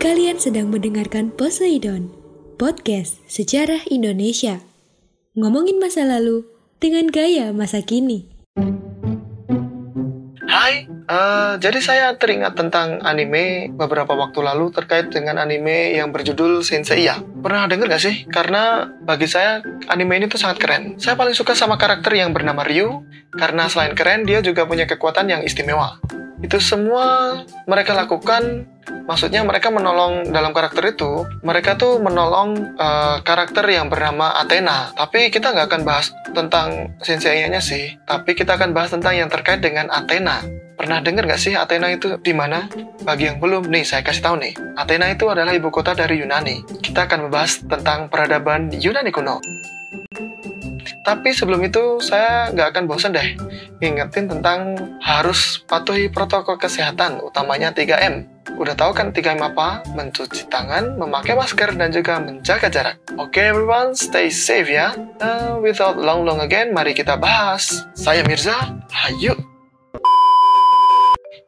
Kalian sedang mendengarkan Poseidon, podcast sejarah Indonesia. Ngomongin masa lalu dengan gaya masa kini. Hai, eh, jadi saya teringat tentang anime beberapa waktu lalu terkait dengan anime yang berjudul Senseiya. Pernah denger gak sih? Karena bagi saya anime ini tuh sangat keren. Saya paling suka sama karakter yang bernama Ryu, karena selain keren dia juga punya kekuatan yang istimewa. Itu semua mereka lakukan maksudnya mereka menolong dalam karakter itu mereka tuh menolong uh, karakter yang bernama Athena. Tapi kita nggak akan bahas tentang sensei-nya sih. Tapi kita akan bahas tentang yang terkait dengan Athena. Pernah dengar nggak sih Athena itu di mana? Bagi yang belum nih saya kasih tahu nih. Athena itu adalah ibu kota dari Yunani. Kita akan membahas tentang peradaban Yunani kuno. Tapi sebelum itu saya nggak akan bosan deh ngingetin tentang harus patuhi protokol kesehatan, utamanya 3M. Udah tahu kan 3M apa? Mencuci tangan, memakai masker, dan juga menjaga jarak. Oke okay, everyone, stay safe ya. Uh, without long long again, mari kita bahas. Saya Mirza, hayu.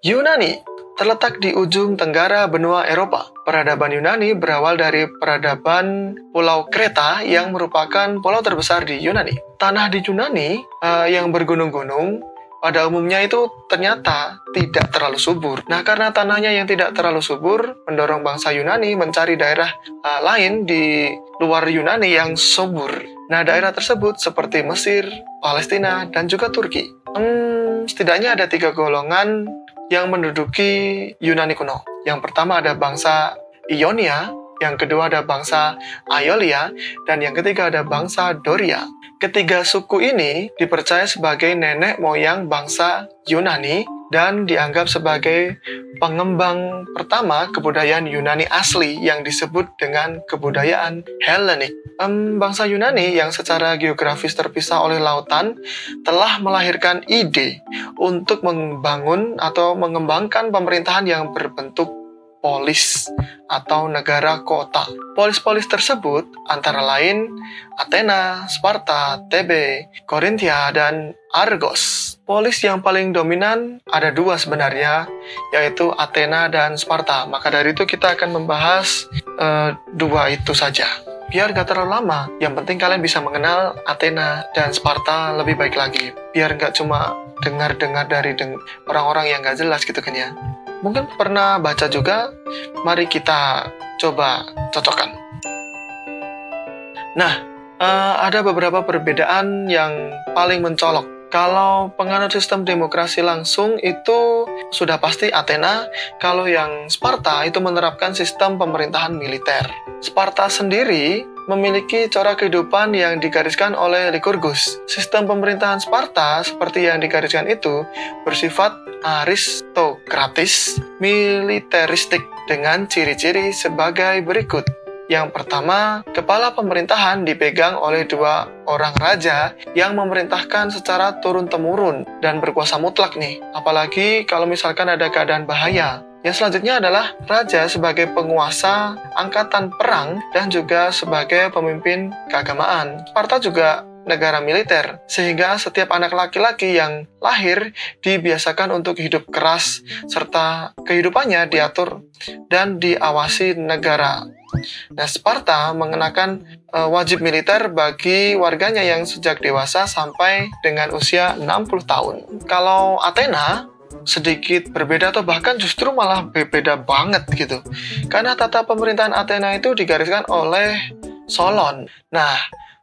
Yunani terletak di ujung tenggara benua Eropa. Peradaban Yunani berawal dari peradaban Pulau Kreta yang merupakan pulau terbesar di Yunani. Tanah di Yunani uh, yang bergunung-gunung pada umumnya itu ternyata tidak terlalu subur. Nah, karena tanahnya yang tidak terlalu subur, mendorong bangsa Yunani mencari daerah uh, lain di luar Yunani yang subur. Nah, daerah tersebut seperti Mesir, Palestina, dan juga Turki. Hmm, setidaknya ada tiga golongan yang menduduki Yunani kuno. Yang pertama ada bangsa Ionia, yang kedua ada bangsa Aeolia, dan yang ketiga ada bangsa Doria. Ketiga suku ini dipercaya sebagai nenek moyang bangsa Yunani dan dianggap sebagai pengembang pertama kebudayaan Yunani asli yang disebut dengan kebudayaan Hellenic. Um, bangsa Yunani yang secara geografis terpisah oleh lautan telah melahirkan ide untuk membangun atau mengembangkan pemerintahan yang berbentuk polis atau negara kota. Polis-polis tersebut antara lain Athena, Sparta, Tebe, Korintia, dan Argos. Polis yang paling dominan ada dua sebenarnya, yaitu Athena dan Sparta. Maka dari itu kita akan membahas uh, dua itu saja. Biar gak terlalu lama, yang penting kalian bisa mengenal Athena dan Sparta lebih baik lagi. Biar gak cuma dengar-dengar dari orang-orang yang gak jelas gitu kan ya mungkin pernah baca juga, mari kita coba cocokkan. Nah, uh, ada beberapa perbedaan yang paling mencolok. Kalau penganut sistem demokrasi langsung itu sudah pasti Athena, kalau yang Sparta itu menerapkan sistem pemerintahan militer. Sparta sendiri memiliki cara kehidupan yang digariskan oleh Lycurgus. Sistem pemerintahan Sparta seperti yang digariskan itu bersifat aristokratis, militeristik dengan ciri-ciri sebagai berikut. Yang pertama, kepala pemerintahan dipegang oleh dua orang raja yang memerintahkan secara turun-temurun dan berkuasa mutlak nih. Apalagi kalau misalkan ada keadaan bahaya. Yang selanjutnya adalah raja sebagai penguasa angkatan perang dan juga sebagai pemimpin keagamaan. Sparta juga negara militer, sehingga setiap anak laki-laki yang lahir dibiasakan untuk hidup keras, serta kehidupannya diatur dan diawasi negara. Nah, Sparta mengenakan uh, wajib militer bagi warganya yang sejak dewasa sampai dengan usia 60 tahun. Kalau Athena sedikit berbeda atau bahkan justru malah berbeda banget gitu. Karena tata pemerintahan Athena itu digariskan oleh Solon. Nah,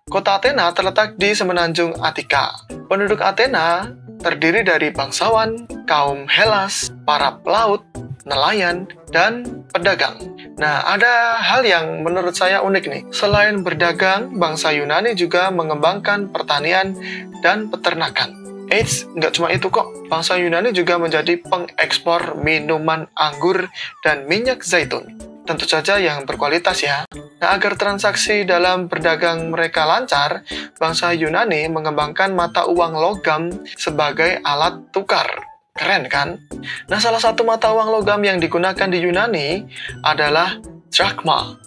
kota Athena terletak di semenanjung Attika. Penduduk Athena terdiri dari bangsawan, kaum Hellas, para pelaut, nelayan, dan pedagang. Nah, ada hal yang menurut saya unik nih. Selain berdagang, bangsa Yunani juga mengembangkan pertanian dan peternakan. Eits, nggak cuma itu kok. Bangsa Yunani juga menjadi pengekspor minuman anggur dan minyak zaitun. Tentu saja yang berkualitas ya. Nah, agar transaksi dalam berdagang mereka lancar, bangsa Yunani mengembangkan mata uang logam sebagai alat tukar. Keren kan? Nah, salah satu mata uang logam yang digunakan di Yunani adalah drachma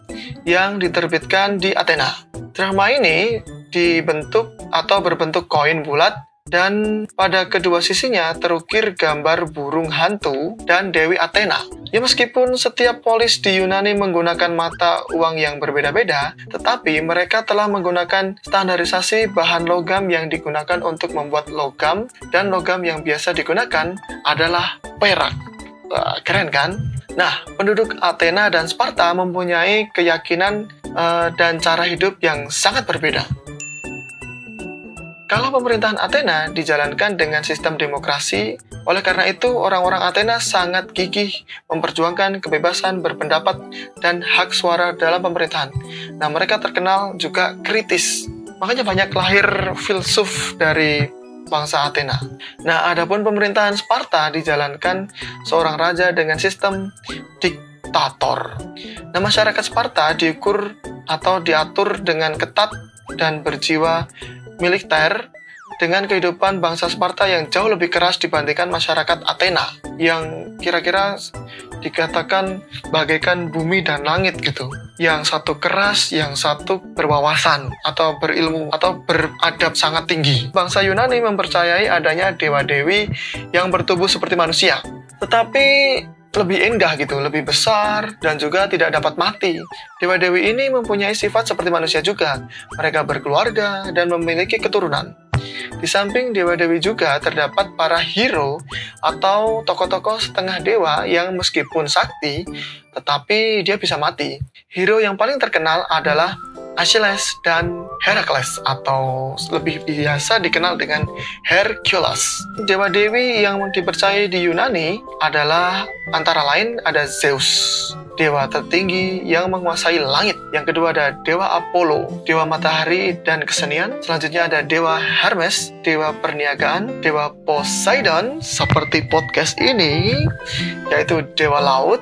yang diterbitkan di Athena. Drachma ini dibentuk atau berbentuk koin bulat dan pada kedua sisinya terukir gambar burung hantu dan Dewi Athena. Ya meskipun setiap polis di Yunani menggunakan mata uang yang berbeda-beda, tetapi mereka telah menggunakan standarisasi bahan logam yang digunakan untuk membuat logam dan logam yang biasa digunakan adalah perak. Wah, keren kan? Nah, penduduk Athena dan Sparta mempunyai keyakinan uh, dan cara hidup yang sangat berbeda. Kalau pemerintahan Athena dijalankan dengan sistem demokrasi, oleh karena itu orang-orang Athena sangat gigih memperjuangkan kebebasan berpendapat dan hak suara dalam pemerintahan. Nah, mereka terkenal juga kritis. Makanya banyak lahir filsuf dari bangsa Athena. Nah, adapun pemerintahan Sparta dijalankan seorang raja dengan sistem diktator. Nah, masyarakat Sparta diukur atau diatur dengan ketat dan berjiwa militer dengan kehidupan bangsa Sparta yang jauh lebih keras dibandingkan masyarakat Athena yang kira-kira dikatakan bagaikan bumi dan langit gitu. Yang satu keras, yang satu berwawasan atau berilmu atau beradab sangat tinggi. Bangsa Yunani mempercayai adanya dewa-dewi yang bertubuh seperti manusia. Tetapi lebih indah gitu, lebih besar, dan juga tidak dapat mati. Dewa-dewi ini mempunyai sifat seperti manusia juga. Mereka berkeluarga dan memiliki keturunan. Di samping dewa-dewi juga terdapat para hero atau tokoh-tokoh setengah dewa yang meskipun sakti, tetapi dia bisa mati. Hero yang paling terkenal adalah Achilles dan Heracles atau lebih biasa dikenal dengan Hercules. Dewa dewi yang dipercaya di Yunani adalah antara lain ada Zeus, dewa tertinggi yang menguasai langit. Yang kedua ada dewa Apollo, dewa matahari dan kesenian. Selanjutnya ada dewa Hermes, dewa perniagaan, dewa Poseidon seperti podcast ini, yaitu dewa laut.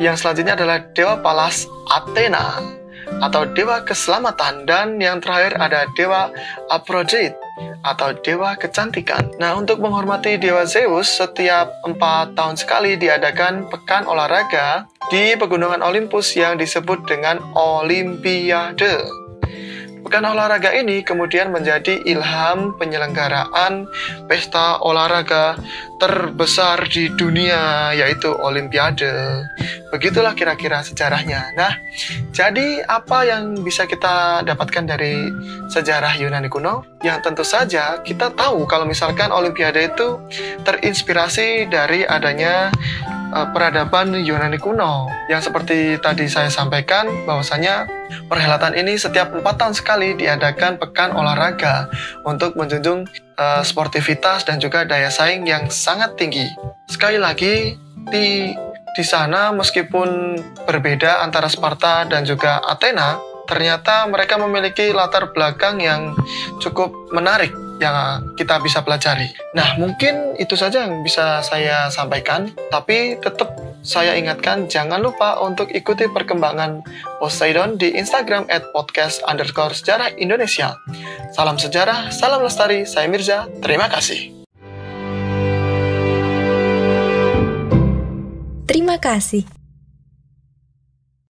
Yang selanjutnya adalah dewa Palas Athena atau dewa keselamatan dan yang terakhir ada dewa Aphrodite atau dewa kecantikan. Nah, untuk menghormati dewa Zeus, setiap empat tahun sekali diadakan pekan olahraga di pegunungan Olympus yang disebut dengan Olimpiade. Pekan olahraga ini kemudian menjadi ilham penyelenggaraan pesta olahraga terbesar di dunia, yaitu Olimpiade. Begitulah kira-kira sejarahnya. Nah, jadi apa yang bisa kita dapatkan dari sejarah Yunani kuno? Yang tentu saja kita tahu kalau misalkan Olimpiade itu terinspirasi dari adanya uh, peradaban Yunani kuno yang seperti tadi saya sampaikan bahwasanya perhelatan ini setiap empat tahun sekali diadakan pekan olahraga untuk menjunjung uh, sportivitas dan juga daya saing yang sangat tinggi. Sekali lagi di di sana meskipun berbeda antara Sparta dan juga Athena, ternyata mereka memiliki latar belakang yang cukup menarik yang kita bisa pelajari. Nah, mungkin itu saja yang bisa saya sampaikan, tapi tetap saya ingatkan jangan lupa untuk ikuti perkembangan Poseidon di Instagram at podcast underscore sejarah Indonesia. Salam sejarah, salam lestari, saya Mirza, terima kasih. Terima kasih.